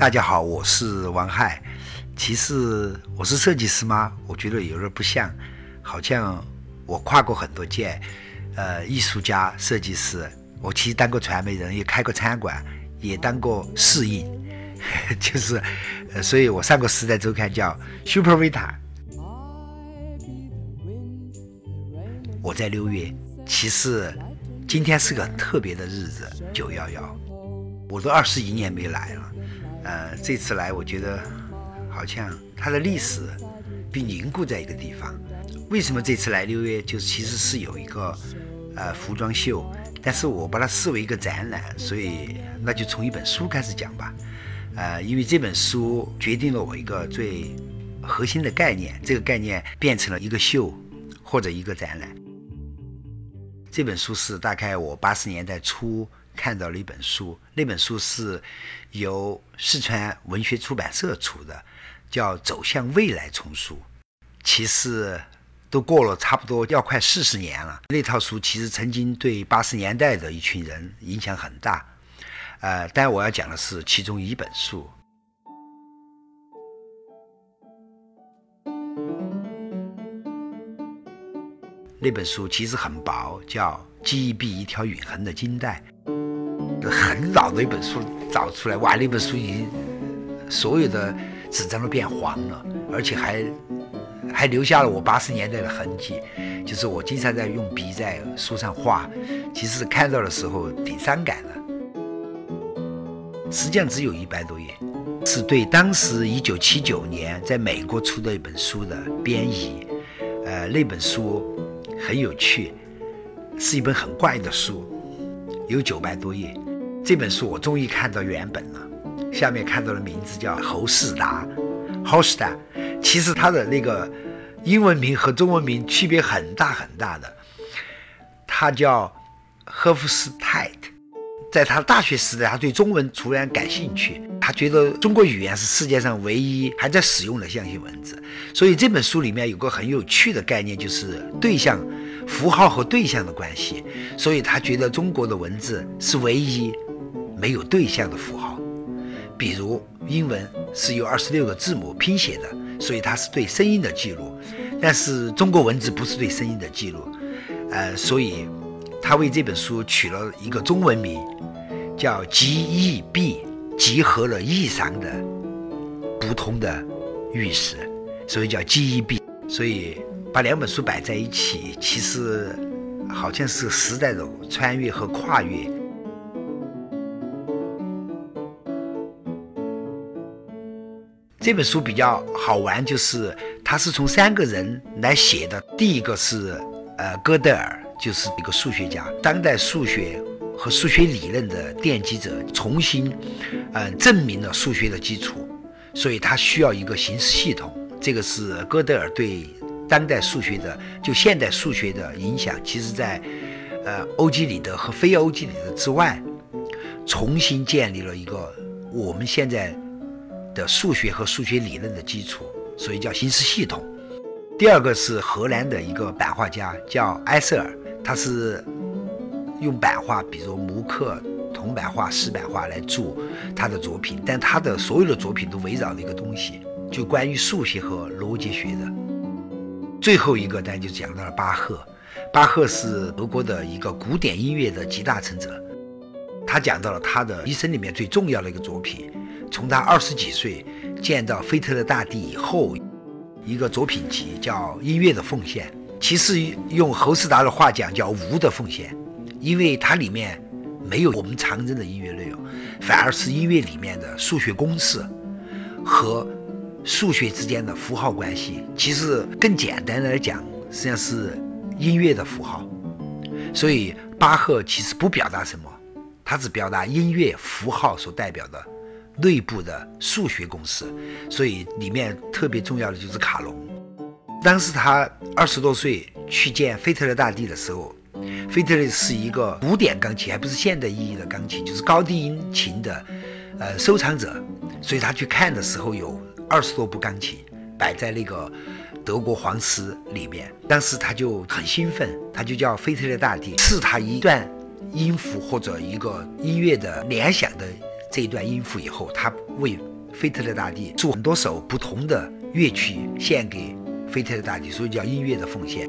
大家好，我是王亥。其实我是设计师吗？我觉得有点不像，好像我跨过很多界，呃，艺术家、设计师。我其实当过传媒人，也开过餐馆，也当过侍应，就是，呃，所以我上过《时代周刊》叫 Super Vita。我在六月，其实今天是个特别的日子，九幺幺，我都二十一年没来了，呃，这次来我觉得好像它的历史被凝固在一个地方。为什么这次来六月？就是其实是有一个呃服装秀。但是我把它视为一个展览，所以那就从一本书开始讲吧。呃，因为这本书决定了我一个最核心的概念，这个概念变成了一个秀或者一个展览。这本书是大概我八十年代初看到了一本书，那本书是由四川文学出版社出的，叫《走向未来》丛书。其实。都过了差不多要快四十年了。那套书其实曾经对八十年代的一群人影响很大，呃，但我要讲的是其中一本书。那本书其实很薄，叫《记忆币：一条永恒的金带》，很老的一本书，找出来哇，那本书已经所有的纸张都变黄了，而且还。还留下了我八十年代的痕迹，就是我经常在用笔在书上画，其实看到的时候挺伤感的。实际上只有一百多页，是对当时一九七九年在美国出的一本书的编译。呃，那本书很有趣，是一本很怪的书，有九百多页。这本书我终于看到原本了，下面看到的名字叫侯世达 h o s t a 其实他的那个英文名和中文名区别很大很大的，他叫赫夫斯泰特，在他大学时代，他对中文突然感兴趣，他觉得中国语言是世界上唯一还在使用的象形文字，所以这本书里面有个很有趣的概念，就是对象符号和对象的关系，所以他觉得中国的文字是唯一没有对象的符号，比如英文是由二十六个字母拼写的。所以它是对声音的记录，但是中国文字不是对声音的记录，呃，所以他为这本书取了一个中文名，叫“集义币”，集合了异常的不同的玉石，所以叫“集义币”。所以把两本书摆在一起，其实好像是时代的穿越和跨越。这本书比较好玩，就是它是从三个人来写的。第一个是呃哥德尔，就是一个数学家，当代数学和数学理论的奠基者，重新嗯证明了数学的基础，所以他需要一个形式系统。这个是哥德尔对当代数学的就现代数学的影响。其实，在呃欧几里得和非欧几里得之外，重新建立了一个我们现在。的数学和数学理论的基础，所以叫形式系统。第二个是荷兰的一个版画家，叫埃塞尔，他是用版画，比如木刻、铜版画、石版画来做他的作品，但他的所有的作品都围绕着一个东西，就关于数学和逻辑学的。最后一个，然就讲到了巴赫，巴赫是德国的一个古典音乐的集大成者，他讲到了他的一生里面最重要的一个作品。从他二十几岁见到菲特勒大帝以后，一个作品集叫《音乐的奉献》，其实用侯斯达的话讲叫“无的奉献”，因为它里面没有我们常认的音乐内容，反而是音乐里面的数学公式和数学之间的符号关系。其实更简单的来讲，实际上是音乐的符号。所以巴赫其实不表达什么，他只表达音乐符号所代表的。内部的数学公式，所以里面特别重要的就是卡农。当时他二十多岁去见菲特勒大帝的时候，菲特勒是一个古典钢琴，还不是现代意义的钢琴，就是高低音琴的呃收藏者。所以他去看的时候，有二十多部钢琴摆在那个德国皇室里面。当时他就很兴奋，他就叫菲特勒大帝赐他一段音符或者一个音乐的联想的。这一段音符以后，他为腓特烈大帝做很多首不同的乐曲献给腓特烈大帝，所以叫音乐的奉献。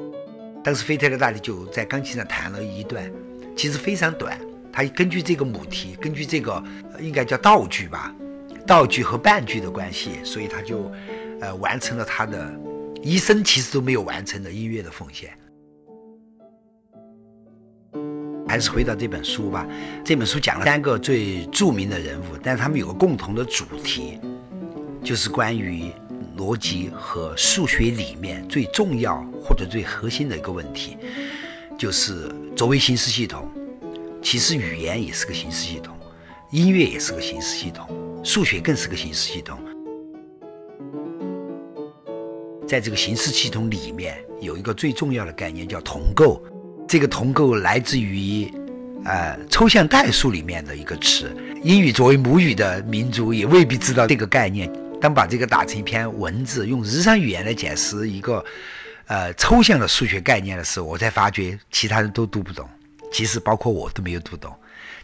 当时腓特烈大帝就在钢琴上弹了一段，其实非常短。他根据这个母题，根据这个应该叫道具吧，道具和伴句的关系，所以他就呃完成了他的一生其实都没有完成的音乐的奉献。还是回到这本书吧，这本书讲了三个最著名的人物，但是他们有个共同的主题，就是关于逻辑和数学里面最重要或者最核心的一个问题，就是作为形式系统，其实语言也是个形式系统，音乐也是个形式系统，数学更是个形式系统。在这个形式系统里面，有一个最重要的概念叫同构。这个同构来自于，呃，抽象代数里面的一个词。英语作为母语的民族也未必知道这个概念。当把这个打成一篇文字，用日常语言来解释一个，呃，抽象的数学概念的时候，我才发觉其他人都读不懂。其实包括我都没有读懂。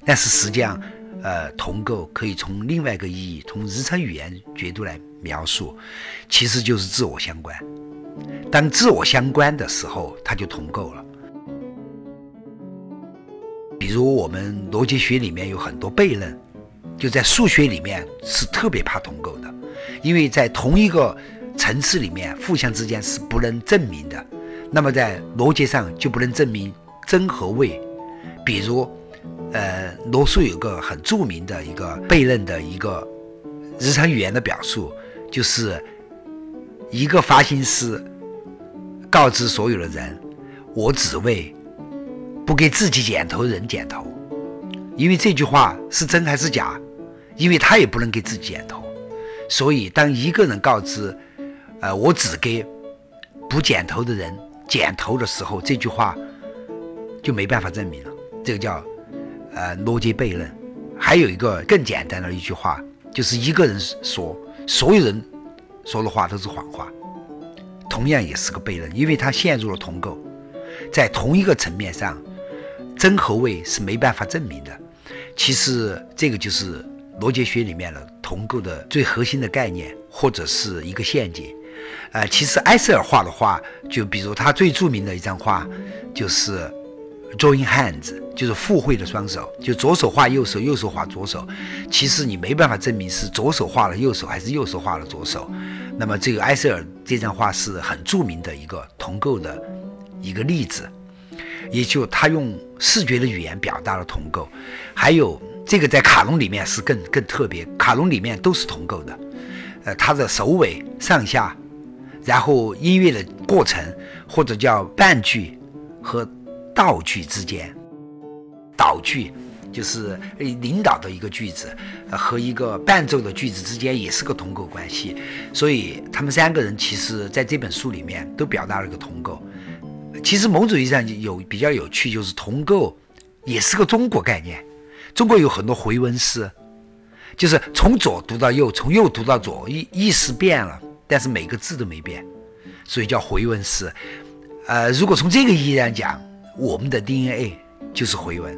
但是实际上，呃，同构可以从另外一个意义，从日常语言角度来描述，其实就是自我相关。当自我相关的时候，它就同构了。比如我们逻辑学里面有很多悖论，就在数学里面是特别怕同构的，因为在同一个层次里面互相之间是不能证明的。那么在逻辑上就不能证明真和伪。比如，呃，罗素有个很著名的一个悖论的一个日常语言的表述，就是一个发行师告知所有的人：“我只为。”不给自己剪头人剪头，因为这句话是真还是假？因为他也不能给自己剪头，所以当一个人告知，呃，我只给不剪头的人剪头的时候，这句话就没办法证明了。这个叫呃逻辑悖论。还有一个更简单的一句话，就是一个人说，所有人说的话都是谎话，同样也是个悖论，因为他陷入了同构，在同一个层面上。真和伪是没办法证明的。其实这个就是逻辑学里面的同构的最核心的概念，或者是一个陷阱。呃，其实埃塞尔画的画，就比如他最著名的一张画，就是 join hands，就是互惠的双手，就左手画右手，右手画左手。其实你没办法证明是左手画了右手，还是右手画了左手。那么这个埃塞尔这张画是很著名的一个同构的一个例子。也就他用视觉的语言表达了同构，还有这个在卡农里面是更更特别，卡农里面都是同构的，呃，它的首尾上下，然后音乐的过程或者叫伴句和道句之间，导句就是领导的一个句子和一个伴奏的句子之间也是个同构关系，所以他们三个人其实在这本书里面都表达了一个同构。其实某种意义上有比较有趣，就是同构也是个中国概念。中国有很多回文诗，就是从左读到右，从右读到左，意意思变了，但是每个字都没变，所以叫回文诗。呃，如果从这个意义上讲，我们的 DNA 就是回文。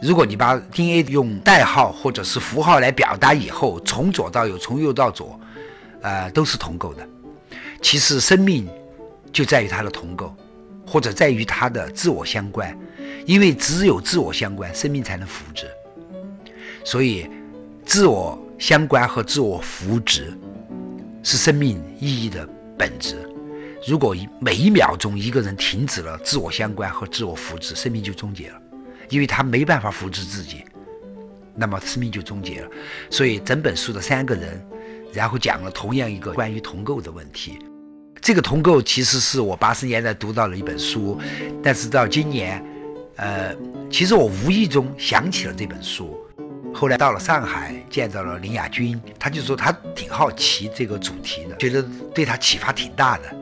如果你把 DNA 用代号或者是符号来表达以后，从左到右，从右到左，呃，都是同构的。其实生命就在于它的同构。或者在于他的自我相关，因为只有自我相关，生命才能福祉。所以，自我相关和自我福祉是生命意义的本质。如果每一秒钟一个人停止了自我相关和自我福祉，生命就终结了，因为他没办法福祉自己，那么生命就终结了。所以，整本书的三个人，然后讲了同样一个关于同构的问题。这个同构其实是我八十年代读到了一本书，但是到今年，呃，其实我无意中想起了这本书。后来到了上海，见到了林亚军，他就说他挺好奇这个主题的，觉得对他启发挺大的。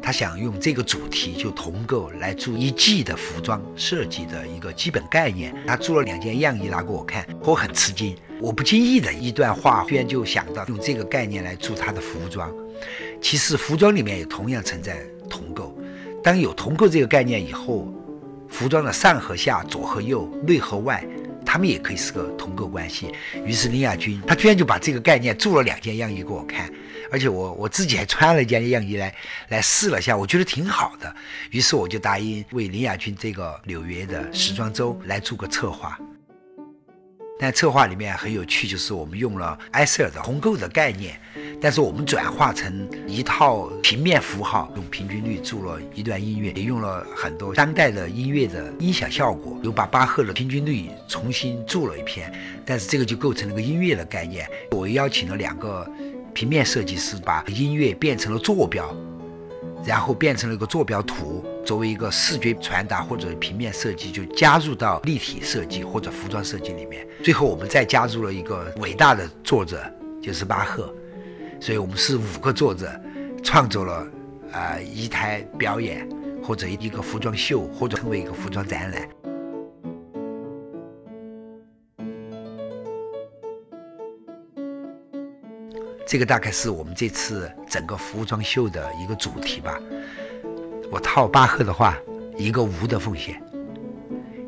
他想用这个主题就同构来做一季的服装设计的一个基本概念。他做了两件样衣拿给我看，我很吃惊。我不经意的一段话，居然就想到用这个概念来做他的服装。其实服装里面也同样存在同构。当有同构这个概念以后，服装的上和下、左和右、内和外他们也可以是个同构关系。于是林亚军他居然就把这个概念做了两件样衣给我看，而且我我自己还穿了一件样衣来来试了下，我觉得挺好的。于是我就答应为林亚军这个纽约的时装周来做个策划。但策划里面很有趣，就是我们用了埃塞尔的红构的概念，但是我们转化成一套平面符号，用平均律做了一段音乐，也用了很多当代的音乐的音响效果，又把巴赫的平均律重新做了一遍。但是这个就构成了个音乐的概念。我邀请了两个平面设计师，把音乐变成了坐标。然后变成了一个坐标图，作为一个视觉传达或者平面设计，就加入到立体设计或者服装设计里面。最后我们再加入了一个伟大的作者，就是巴赫。所以我们是五个作者，创作了啊一台表演，或者一个服装秀，或者成为一个服装展览。这个大概是我们这次整个服装秀的一个主题吧。我套巴赫的话，一个无的奉献，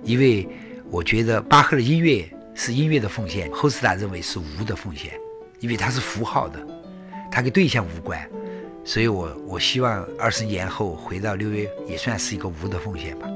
因为我觉得巴赫的音乐是音乐的奉献，后斯塔认为是无的奉献，因为它是符号的，它跟对象无关，所以我我希望二十年后回到纽约也算是一个无的奉献吧。